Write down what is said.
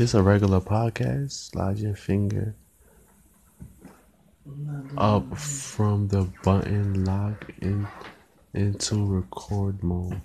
This a regular podcast. Slide your finger up from the button lock in into record mode.